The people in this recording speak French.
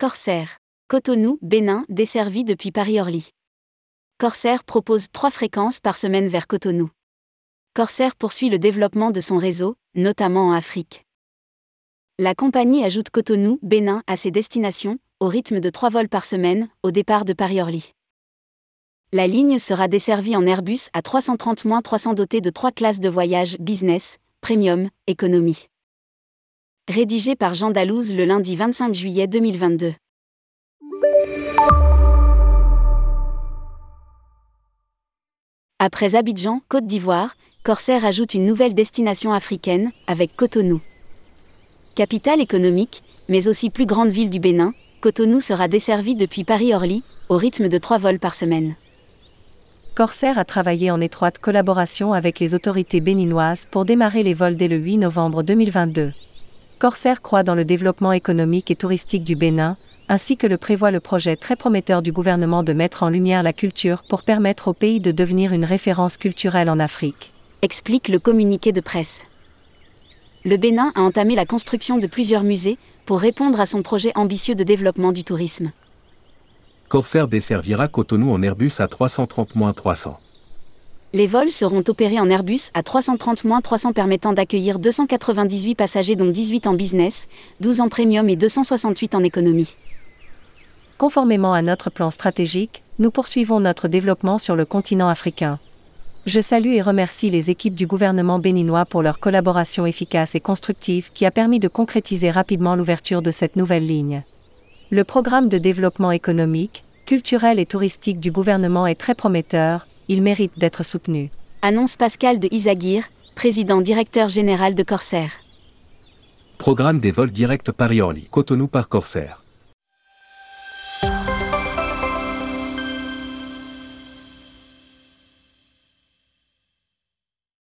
Corsair. Cotonou, Bénin, desservi depuis Paris-Orly. Corsair propose trois fréquences par semaine vers Cotonou. Corsair poursuit le développement de son réseau, notamment en Afrique. La compagnie ajoute Cotonou, Bénin à ses destinations, au rythme de trois vols par semaine, au départ de Paris-Orly. La ligne sera desservie en Airbus à 330-300 doté de trois classes de voyage business, premium, économie. Rédigé par Jean Dalouse le lundi 25 juillet 2022. Après Abidjan, Côte d'Ivoire, Corsair ajoute une nouvelle destination africaine, avec Cotonou. Capitale économique, mais aussi plus grande ville du Bénin, Cotonou sera desservie depuis Paris-Orly, au rythme de trois vols par semaine. Corsair a travaillé en étroite collaboration avec les autorités béninoises pour démarrer les vols dès le 8 novembre 2022. Corsair croit dans le développement économique et touristique du Bénin, ainsi que le prévoit le projet très prometteur du gouvernement de mettre en lumière la culture pour permettre au pays de devenir une référence culturelle en Afrique. Explique le communiqué de presse. Le Bénin a entamé la construction de plusieurs musées pour répondre à son projet ambitieux de développement du tourisme. Corsair desservira Cotonou en Airbus à 330-300. Les vols seront opérés en Airbus à 330-300 permettant d'accueillir 298 passagers dont 18 en business, 12 en premium et 268 en économie. Conformément à notre plan stratégique, nous poursuivons notre développement sur le continent africain. Je salue et remercie les équipes du gouvernement béninois pour leur collaboration efficace et constructive qui a permis de concrétiser rapidement l'ouverture de cette nouvelle ligne. Le programme de développement économique, culturel et touristique du gouvernement est très prometteur, il mérite d'être soutenu. Annonce Pascal de Isagir, président directeur général de Corsair. Programme des vols directs Paris-Orly, Cotonou par Corsair.